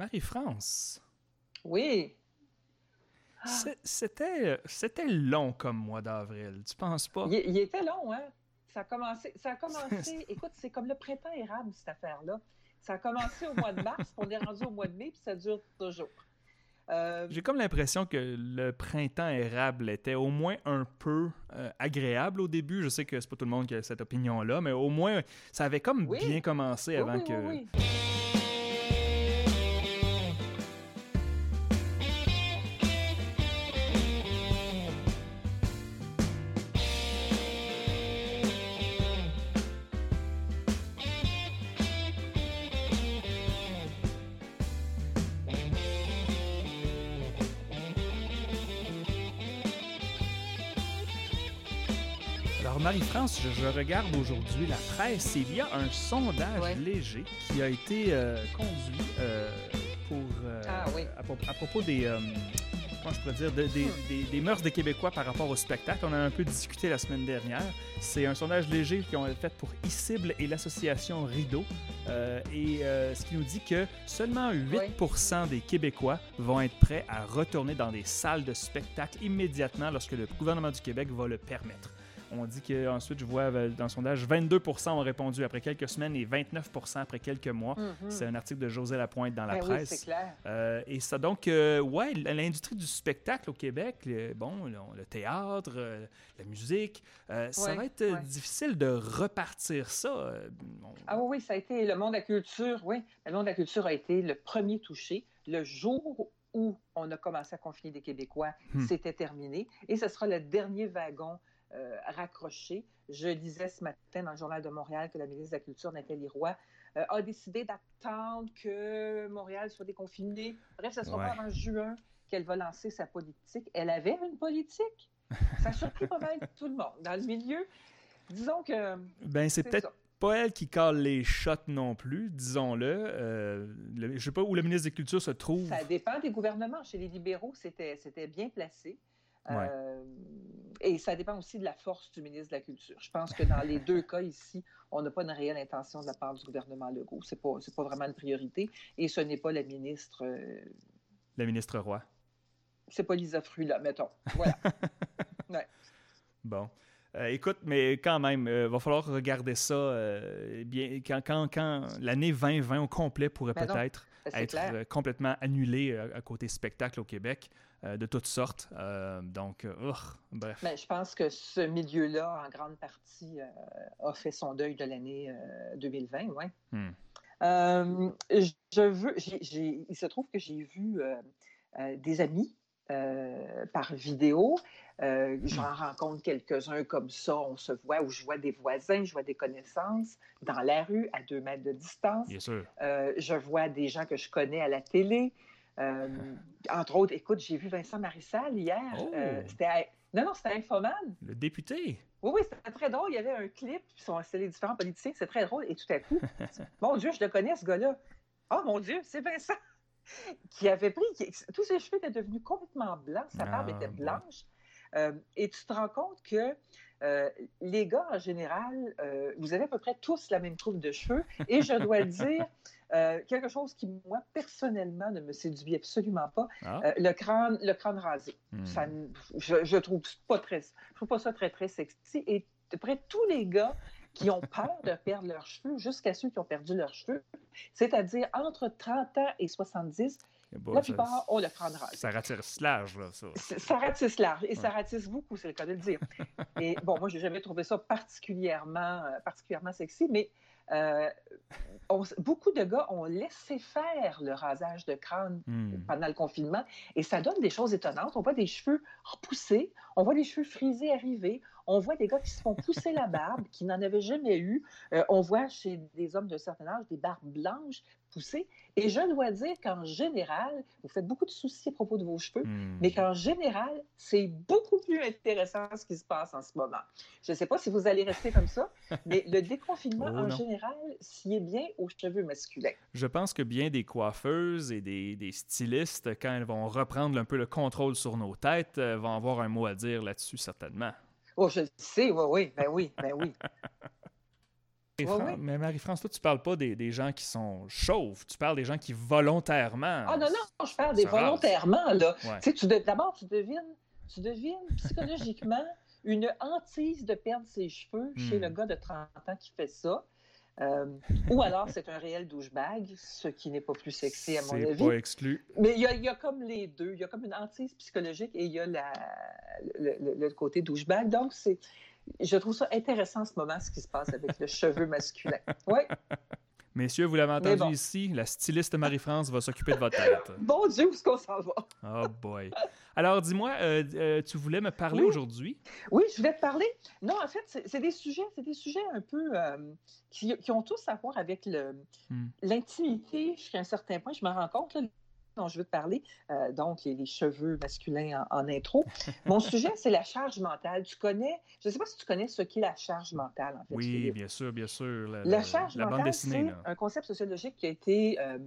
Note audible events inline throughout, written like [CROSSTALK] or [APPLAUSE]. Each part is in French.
Marie-France. Oui. C'était, c'était long comme mois d'avril, tu penses pas? Il, était long, hein? Ça a commencé, ça a commencé [LAUGHS] écoute, c'est comme le printemps érable, cette affaire-là. Ça a commencé au mois de mars, puis on est rendu au mois de mai, puis ça dure toujours. Euh, J'ai comme l'impression que le printemps érable était au moins un peu euh, agréable au début. Je sais que c'est pas tout le monde qui a cette opinion-là, mais au moins ça avait comme bien commencé avant que. Marie-France, je, regarde aujourd'hui la presse et il y a un sondage léger qui a été euh, conduit euh, pour, euh, ah à, propos des, comment je pourrais dire, hmm. des, mœurs des Québécois par rapport au spectacle. On a un peu discuté la semaine dernière. C'est un sondage léger qu'ils ont fait pour e et l'association Rideau. et ce qui nous dit que seulement 8% des Québécois vont être prêts à retourner dans des salles de spectacle immédiatement lorsque le gouvernement du Québec va le permettre. On dit qu'ensuite, je vois euh, dans le sondage, 22% ont répondu après quelques semaines et 29% après quelques mois. Mhm. C'est un article de José Lapointe dans la ben presse. Oui, c'est clair. Euh, et ça, donc, euh, ouais, l'industrie du spectacle au Québec, bon, le, théâtre, la musique, ça va être difficile de repartir ça. Ah oui, ça a été le monde de la culture, oui. Le monde de la culture a été le premier touché. Le jour où on a commencé à confiner des Québécois, hmm. c'était terminé. Et ce sera le dernier wagon euh, raccroché. Je lisais ce matin dans le Journal de Montréal que la ministre de la Culture, Nathalie Roy, euh, a décidé d'attendre que Montréal soit déconfiné. Bref, ce sera pas avant juin qu'elle va lancer sa politique. Elle avait une politique. [LAUGHS] Ça a surpris pas mal tout le monde. Dans le milieu, disons que. Ben, c'est peut-être pas elle qui cale les shots non plus, disons-le. Euh, je sais pas où le ministre de la Culture se trouve. Ça dépend des gouvernements. Chez les libéraux, c'était bien placé. Euh, et ça dépend aussi de la force du ministre de la Culture. Je pense que dans les deux cas ici, on n'a pas une réelle intention de la part du gouvernement Legault. Ce n'est pas, pas vraiment une priorité. Et ce n'est pas la ministre. Euh, la ministre Roy. C'est pas Lisa là, mettons. Voilà. [LAUGHS] Bon. Euh, écoute, mais quand même, il va falloir regarder ça bien, quand, quand, quand l'année 2020 au complet pourrait ben peut-être être complètement annulée à côté spectacle au Québec. Euh, de toutes sortes. Euh, donc, bref. Mais ben, je pense que ce milieu-là, en grande partie, euh, a fait son deuil de l'année 2020, oui. Hmm. je veux, il se trouve que j'ai vu des amis par vidéo. J'en hmm. rencontre quelques-uns comme ça. On se voit, ou je vois des voisins, je vois des connaissances dans la rue, à deux mètres de distance. Bien sûr. je vois des gens que je connais à la télé. Euh, entre autres, écoute, j'ai vu Vincent Marissal hier. Oh! Euh, c'était Non, non, c'était Infoman. Le député. Oui, oui, c'était très drôle. Il y avait un clip, c'était les différents politiciens. C'est très drôle. Et tout à coup, [LAUGHS] mon Dieu, je le connais, ce gars-là. Oh mon Dieu, c'est Vincent qui avait pris. tous ses cheveux étaient devenus complètement blancs. Sa barbe ah, était blanche. Euh, et tu te rends compte que les gars, en général, vous avez à peu près tous la même coupe de cheveux. Et je dois le [LAUGHS] dire, euh, quelque chose qui, moi, personnellement, ne me séduit absolument pas, ah. euh, le, crâne, le crâne rasé. Hmm. Ça, je, je trouve pas très, je trouve pas ça très, très sexy. Et de près tous les gars qui ont peur de perdre leurs cheveux, jusqu'à ceux qui ont perdu leurs cheveux, c'est-à-dire entre 30 ans et 70, la plupart ont le crâne rasé. Ça ratisse large, là, ça. Ça ratisse large, et ça ratisse beaucoup, c'est le cas de le dire. [LAUGHS] et bon, moi, j'ai jamais trouvé ça particulièrement, euh, particulièrement sexy, mais euh, beaucoup de gars ont laissé faire le rasage de crâne hmm. pendant le confinement et ça donne des choses étonnantes. On voit des cheveux repoussés, on voit des cheveux frisés arriver, on voit des gars qui se font pousser la barbe, qui n'en avaient jamais eu. Euh, on voit chez des hommes d'un certain âge des barbes blanches poussées. Et je dois dire qu'en général, vous faites beaucoup de soucis à propos de vos cheveux, hmm. mais qu'en général, c'est beaucoup plus intéressant ce qui se passe en ce moment. Je ne sais pas si vous allez rester comme ça, [LAUGHS] mais le déconfinement oh, en général s'y est bien aux cheveux masculins. Je pense que bien des coiffeuses et des, des stylistes, quand elles vont reprendre un peu le contrôle sur nos têtes, euh, vont avoir un mot à dire là-dessus certainement. Oh, je le sais, oui, oui, ben oui, ben oui. [LAUGHS] Mais Marie-France, toi, tu parles pas des, gens qui sont chauves, tu parles des gens qui volontairement. Ah non, non, je parle des volontairement, là. Tu sais, d'abord, tu devines, tu devines psychologiquement une hantise de perdre ses cheveux chez hmm. le gars de 30 ans qui fait ça. Euh, ou alors c'est un réel douchebag, ce qui n'est pas plus sexy à mon avis. C'est pas exclu. Mais il y, a, comme les deux. Il y a comme une hantise psychologique et il y a la, le, le, côté douchebag. Donc, c'est, je trouve ça intéressant en ce moment, ce qui se passe avec le cheveu masculin. [LAUGHS] Oui. Messieurs, vous l'avez entendu ici, la styliste Marie-France va s'occuper de votre tête. [LAUGHS] Bon Dieu, où est-ce qu'on s'en va? Oh boy. Alors, dis-moi, euh, euh, tu voulais me parler aujourd'hui? Oui, je voulais te parler. Non, en fait, c'est des sujets, c'est des sujets un peu euh, qui, ont tous à voir avec hmm. l'intimité jusqu'à un certain point. Je me rends compte, là, dont je veux te parler, euh, donc les, cheveux masculins en, intro. Mon [LAUGHS] sujet, c'est la charge mentale. Tu connais, je ne sais pas si tu connais ce qu'est la charge mentale, en fait. Oui, bien sûr, bien sûr. La, charge mentale, c'est un concept sociologique qui a été euh,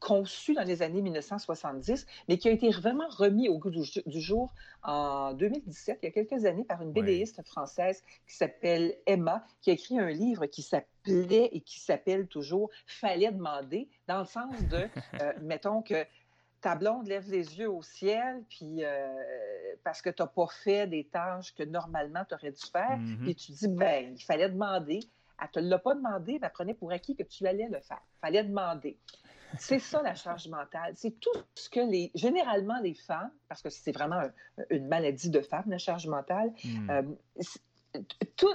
conçu dans les années 1970, mais qui a été vraiment remis au goût du, jour en 2017, il y a quelques années, par une BDiste française qui s'appelle Emma, qui a écrit un livre qui s'appelait et qui s'appelle toujours Fallait demander, dans le sens de, [LAUGHS] euh, mettons que ta blonde lève les yeux au ciel, puis euh, parce que tu n'as pas fait des tâches que normalement tu aurais dû faire, mm-hmm. puis tu dis, ben, il fallait demander. Elle ne te l'a pas demandé, mais elle prenait pour acquis que tu allais le faire. Il fallait demander. C'est ça la charge mentale. C'est tout ce que les, généralement les femmes, parce que c'est vraiment une maladie de femme, la charge mentale, hmm. euh, tout,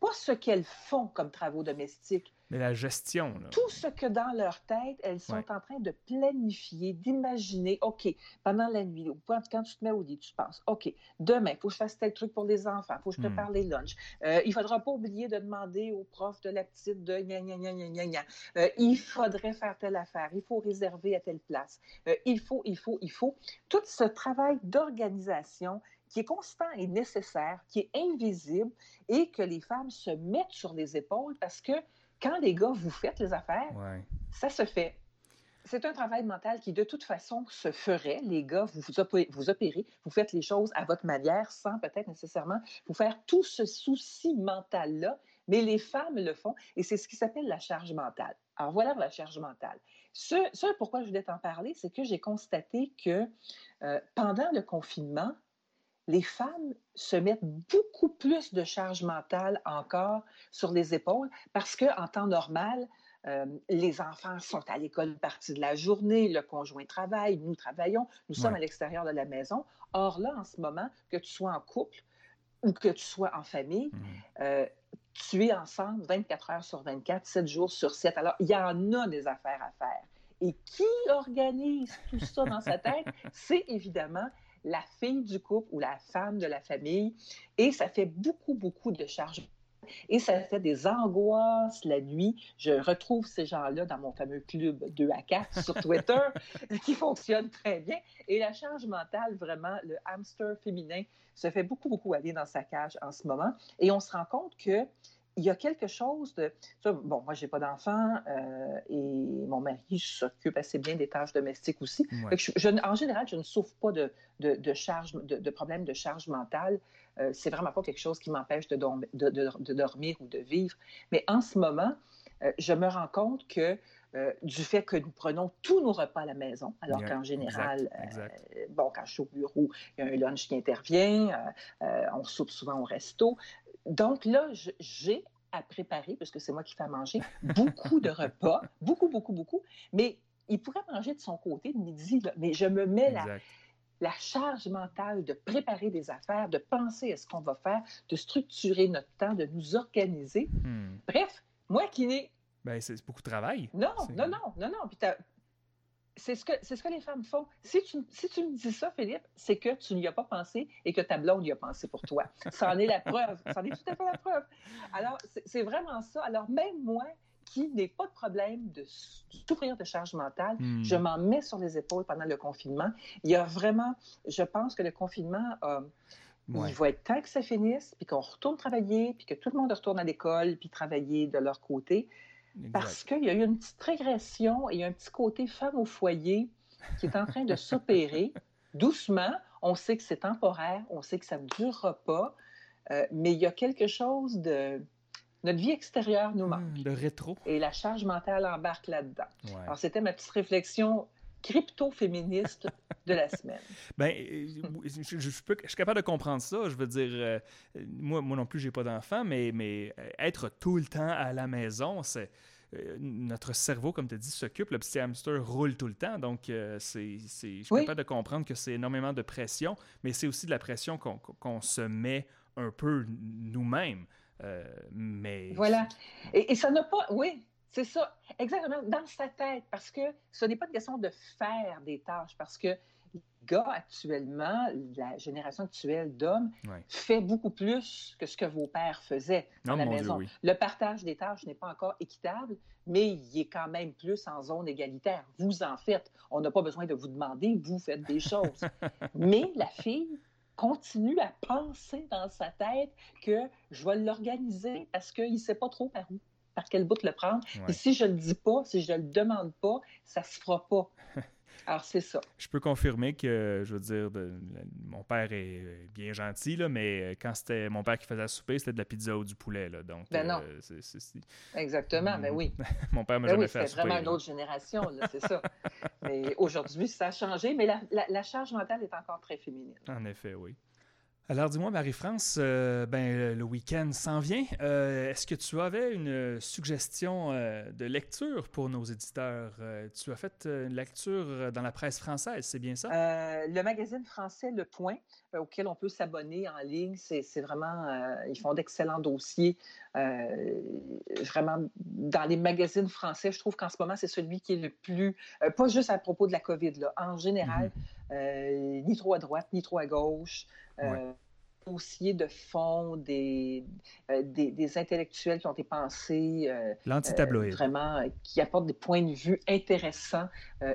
pas ce qu'elles font comme travaux domestiques, mais la gestion. Tout ce que dans leur tête, elles sont en train de planifier, d'imaginer, OK, pendant la nuit, ou quand tu te mets au lit, tu penses, OK, demain, il faut que je fasse tel truc pour les enfants, il faut que je prépare hmm. les lunchs. Euh, il ne faudra pas oublier de demander au prof de la petite de gna gna gna gna gna euh, il faudrait faire telle affaire, il faut réserver à telle place. Euh, il faut, il faut, il faut. Tout ce travail d'organisation qui est constant et nécessaire, qui est invisible et que les femmes se mettent sur les épaules parce que quand les gars, vous faites les affaires, ça se fait. C'est un travail mental qui, de toute façon, se ferait. Les gars, vous vous, opérez, vous faites les choses à votre manière sans peut-être nécessairement vous faire tout ce souci mental-là, mais les femmes le font et c'est ce qui s'appelle la charge mentale. Alors voilà la charge mentale. Ce, pourquoi je voulais t'en parler, c'est que j'ai constaté que euh, pendant le confinement, les femmes se mettent beaucoup plus de charge mentale encore sur les épaules parce qu'en temps normal, euh, les enfants sont à l'école une partie de la journée, le conjoint travaille, nous travaillons, nous sommes à l'extérieur de la maison. Or là, en ce moment, que tu sois en couple ou que tu sois en famille, mmh. euh, tu es ensemble 24 heures sur 24, 7 jours sur 7. Alors, il y en a des affaires à faire. Et qui organise tout ça dans sa tête? [LAUGHS] C'est évidemment la fille du couple ou la femme de la famille. Et ça fait beaucoup, beaucoup de charges. Et ça fait des angoisses la nuit. Je retrouve ces gens-là dans mon fameux club 2 à 4 sur Twitter [LAUGHS] qui fonctionne très bien. Et la charge mentale, vraiment, le hamster féminin se fait beaucoup, beaucoup aller dans sa cage en ce moment. Et on se rend compte que il y a quelque chose de. bon, moi, je n'ai pas d'enfant euh, et mon mari s'occupe assez bien des tâches domestiques aussi. en général, je ne souffre pas de, de, charge, de, problèmes de charge mentale. Euh, c'est vraiment pas quelque chose qui m'empêche de, de, dormir ou de vivre. Mais en ce moment, euh, je me rends compte que euh, du fait que nous prenons tous nos repas à la maison, alors qu'en général, bon, quand je suis au bureau, il y a un lunch qui intervient, on soupe souvent au resto. Donc là, j'ai à préparer, puisque c'est moi qui fais à manger, beaucoup de repas, [LAUGHS] beaucoup, beaucoup, beaucoup, mais il pourrait manger de son côté de midi, mais je me mets la, la, charge mentale de préparer des affaires, de penser à ce qu'on va faire, de structurer notre temps, de nous organiser. Hmm. Bref, moi qui n'ai... Ben, c'est beaucoup de travail. Non, non, non, non, non. Puis c'est ce, que, c'est ce que les femmes font. Si tu, si tu me dis ça, Philippe, c'est que tu n'y as pas pensé et que ta blonde y a pensé pour toi. Ça en est la preuve. Ça en est tout à fait la preuve. Alors, c'est, vraiment ça. Alors, même moi, qui n'ai pas de problème de souffrir de charge mentale, hmm. je m'en mets sur les épaules pendant le confinement. Il y a vraiment, je pense que le confinement Il va être temps que ça finisse, puis qu'on retourne travailler, puis que tout le monde retourne à l'école, puis travailler de leur côté. Parce qu'il y a eu une petite régression et un petit côté femme au foyer qui est en train de s'opérer [LAUGHS] doucement. On sait que c'est temporaire, on sait que ça ne durera pas, euh, mais il y a quelque chose de, Notre vie extérieure nous manque. le rétro. Et la charge mentale embarque là-dedans. Alors, c'était ma petite réflexion crypto-féministe de la semaine. [LAUGHS] Ben, euh, je, je, suis capable de comprendre ça. Je veux dire, euh, moi, moi non plus, j'ai pas d'enfant, mais, mais euh, être tout le temps à la maison, c'est notre cerveau, comme tu as dit, s'occupe. Le petit hamster roule tout le temps. Donc, c'est, je suis capable de comprendre que c'est énormément de pression, mais c'est aussi de la pression qu'on, se met un peu nous-mêmes. mais... Voilà. Et, et ça n'a pas... Oui, c'est ça, exactement, dans sa tête, parce que ce n'est pas une question de faire des tâches, parce que les gars actuellement, la génération actuelle d'hommes, fait beaucoup plus que ce que vos pères faisaient dans la maison. Le partage des tâches n'est pas encore équitable, mais il est quand même plus en zone égalitaire. Vous en faites. On n'a pas besoin de vous demander, vous faites des choses. [LAUGHS] mais la fille continue à penser dans sa tête que je vais l'organiser parce qu'il ne sait pas trop par où par quel bout le prendre. Et si je ne le dis pas, si je ne le demande pas, ça ne se fera pas. [LAUGHS] Alors, c'est ça. Je peux confirmer que, je veux dire, mon père est bien gentil, là, mais quand c'était mon père qui faisait souper, c'était de la pizza ou du poulet. Là, donc, ben non. Euh, Exactement, mais ben oui. [LAUGHS] mon père m'a ben jamais fait C'est vraiment une autre génération, c'est ça. [LAUGHS] mais aujourd'hui, ça a changé, mais la charge mentale est encore très féminine. En effet, oui. Alors dis-moi, Marie-France, euh, ben, le week-end s'en vient. Euh, est-ce que tu avais une suggestion euh, de lecture pour nos éditeurs? tu as fait une lecture dans la presse française, c'est bien ça? le magazine français Le Point, auquel on peut s'abonner en ligne, c'est vraiment, ils font d'excellents dossiers. vraiment, dans les magazines français, je trouve qu'en ce moment, c'est celui qui est le plus, pas juste à propos de la COVID, là, en général, mm-hmm. ni trop à droite, ni trop à gauche. Euh, dossiers de fond des, euh, des, intellectuels qui ont été pensés. Euh, L'anti-tabloïd. vraiment, qui apportent des points de vue intéressants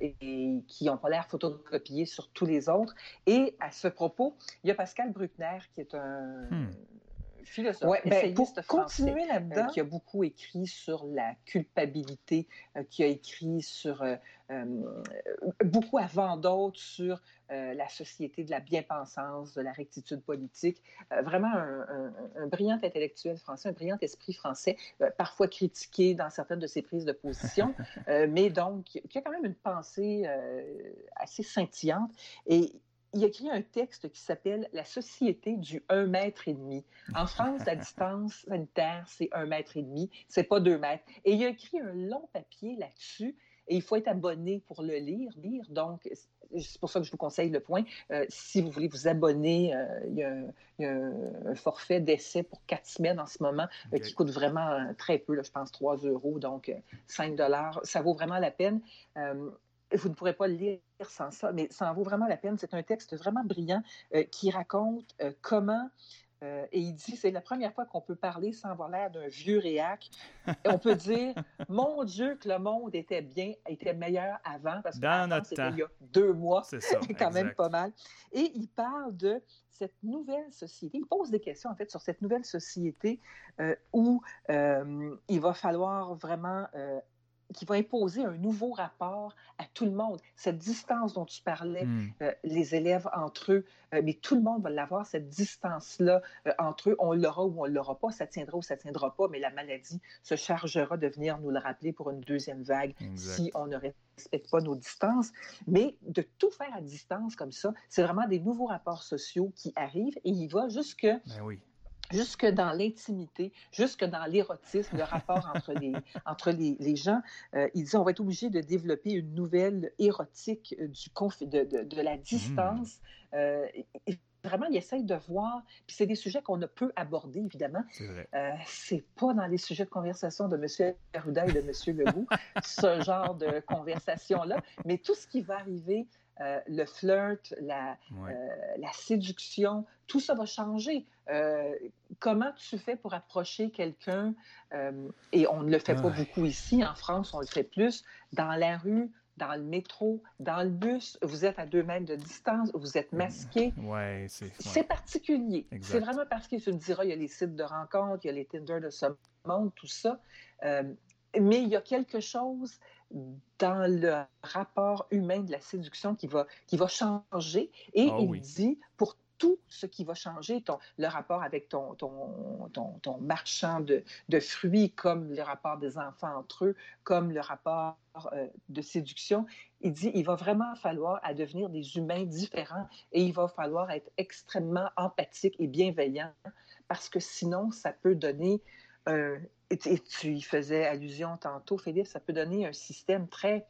et, qui n'ont pas l'air photocopiés sur tous les autres. Et à ce propos, il y a Pascal Bruckner, qui est un. Hmm philosophe, ouais, ben, pour continuer là-dedans, qui a beaucoup écrit sur la culpabilité, qui a écrit sur beaucoup avant d'autres sur la société de la bien-pensance, de la rectitude politique. vraiment un, brillant intellectuel français, un brillant esprit français, parfois critiqué dans certaines de ses prises de position, [LAUGHS] mais donc qui a quand même une pensée assez scintillante. Et il a écrit un texte qui s'appelle La société du 1 mètre et demi. En France, la [LAUGHS] distance sanitaire, c'est 1 mètre et demi, c'est pas 2 mètres. Et il a écrit un long papier là-dessus et il faut être abonné pour le lire. lire. Donc, c'est pour ça que je vous conseille le point. Euh, si vous voulez vous abonner, euh, il, y a, un forfait d'essai pour quatre semaines en ce moment euh, qui coûte vraiment très peu, je pense 3 euros, donc 5 dollars. Ça vaut vraiment la peine vous ne pourrez pas le lire sans ça, mais ça en vaut vraiment la peine. C'est un texte vraiment brillant euh, qui raconte euh, comment, euh, et il dit, c'est la première fois qu'on peut parler sans avoir l'air d'un vieux réac. on peut dire, mon Dieu, que le monde était bien, était meilleur avant, parce que c'était il y a deux mois. C'est [LAUGHS] quand même pas mal. Et il parle de cette nouvelle société. Il pose des questions, en fait, sur cette nouvelle société où il va falloir vraiment qui va imposer un nouveau rapport à tout le monde. Cette distance dont tu parlais, hmm. euh, les élèves entre eux, euh, mais tout le monde va l'avoir, cette distance-là euh, entre eux. On l'aura ou on ne l'aura pas, ça tiendra ou ça ne tiendra pas, mais la maladie se chargera de venir nous le rappeler pour une deuxième vague si on ne respecte pas nos distances. Mais de tout faire à distance comme ça, c'est vraiment des nouveaux rapports sociaux qui arrivent et il va jusque... Ben oui jusque dans l'intimité, jusque dans l'érotisme, le rapport entre les, [LAUGHS] entre les, les gens. Euh, il dit on va être obligé de développer une nouvelle érotique euh, du de, de, de, la distance. Mmh. Euh, vraiment, il essaye de voir, puis c'est des sujets qu'on ne peut aborder, évidemment. Euh, c'est pas dans les sujets de conversation de M. Arruda et de M. Legault, ce [LAUGHS] genre de conversation-là, mais tout ce qui va arriver euh, le flirt, la, euh, la, séduction, tout ça va changer. Euh, comment tu fais pour approcher quelqu'un, et on ne le fait pas beaucoup ici, en France, on le fait plus, dans la rue, dans le métro, dans le bus, vous êtes à deux mètres de distance, vous êtes masqué. Ouais, c'est particulier. C'est vraiment parce que tu me diras, il y a les sites de rencontres, il y a les Tinder de ce monde, tout ça. mais il y a quelque chose dans le rapport humain de la séduction qui va, qui va changer. Et ah il dit, pour tout ce qui va changer, ton, le rapport avec ton, ton, ton, marchand de, de, fruits, comme le rapport des enfants entre eux, comme le rapport euh, de séduction, il dit il va vraiment falloir à devenir des humains différents et il va falloir être extrêmement empathique et bienveillant parce que sinon, ça peut donner, euh, et, tu y faisais allusion tantôt, Philippe, ça peut donner un système très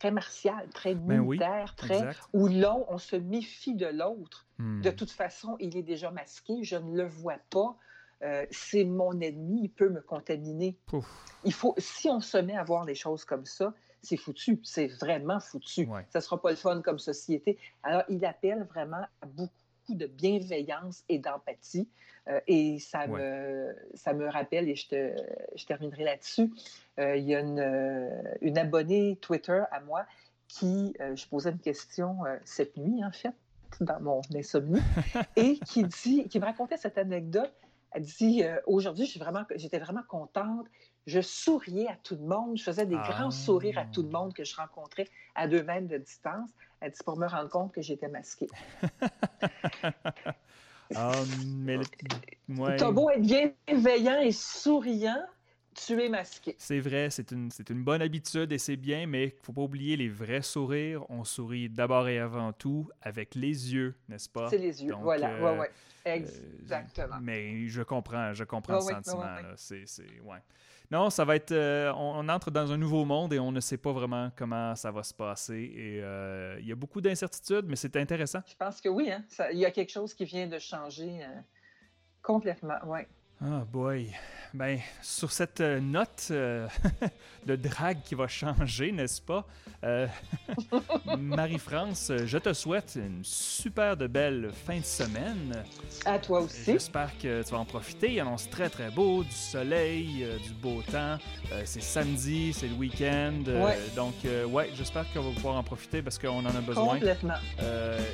très martial, très ben militaire, très où l'on, on se méfie de l'autre. Hmm. De toute façon, il est déjà masqué, je ne le vois pas. Euh, c'est mon ennemi, il peut me contaminer. Il faut, si on se met à voir les choses comme ça, c'est foutu, c'est vraiment foutu. Ça ne sera pas le fun comme société. Alors, il appelle vraiment à beaucoup de bienveillance et d'empathie. Euh, et ça, me, ça me rappelle, et je, te, je terminerai là-dessus, euh, il y a une, euh, une, abonnée Twitter à moi qui, je posais une question cette nuit, en fait, dans mon insomnie, [LAUGHS] et qui, dit, qui me racontait cette anecdote. Elle dit Aujourd'hui, j'étais vraiment contente. Je souriais à tout le monde. Je faisais des grands sourires à tout le monde que je rencontrais à deux mètres de distance. Elle dit Pour me rendre compte que j'étais masquée. [LAUGHS] Ah, mais T'as beau être bienveillant et souriant, tu es masqué. C'est vrai, c'est une, une bonne habitude et c'est bien, mais il ne faut pas oublier les vrais sourires. On sourit d'abord et avant tout avec les yeux, n'est-ce pas? C'est les yeux, voilà. Euh, ouais, euh, Exactement. mais je comprends, je comprends le sentiment. C'est, ouais. Non, ça va être. Euh, on, entre dans un nouveau monde et on ne sait pas vraiment comment ça va se passer. Et euh, il y a beaucoup d'incertitudes, mais c'est intéressant. Je pense que oui. Hein? il y a quelque chose qui vient de changer euh, complètement. Oui. Ah, boy. Ben, sur cette euh, note euh, [LAUGHS] de drague qui va changer, n'est-ce pas? Euh, [LAUGHS] Marie-France, je te souhaite une super de belle fin de semaine. À toi aussi. J'espère que tu vas en profiter. Il annonce très, très beau, du soleil, du beau temps. c'est samedi, c'est le week-end. donc, ouais, j'espère qu'on va pouvoir en profiter parce qu'on en a besoin. Complètement.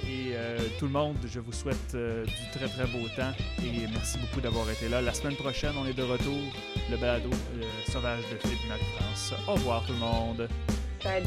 et tout le monde, je vous souhaite du très, très beau temps. Et merci beaucoup d'avoir été là. La semaine prochaine, on est de retour le balado le Sauvage de Philippe Marie-France. Au revoir tout le monde. Salut.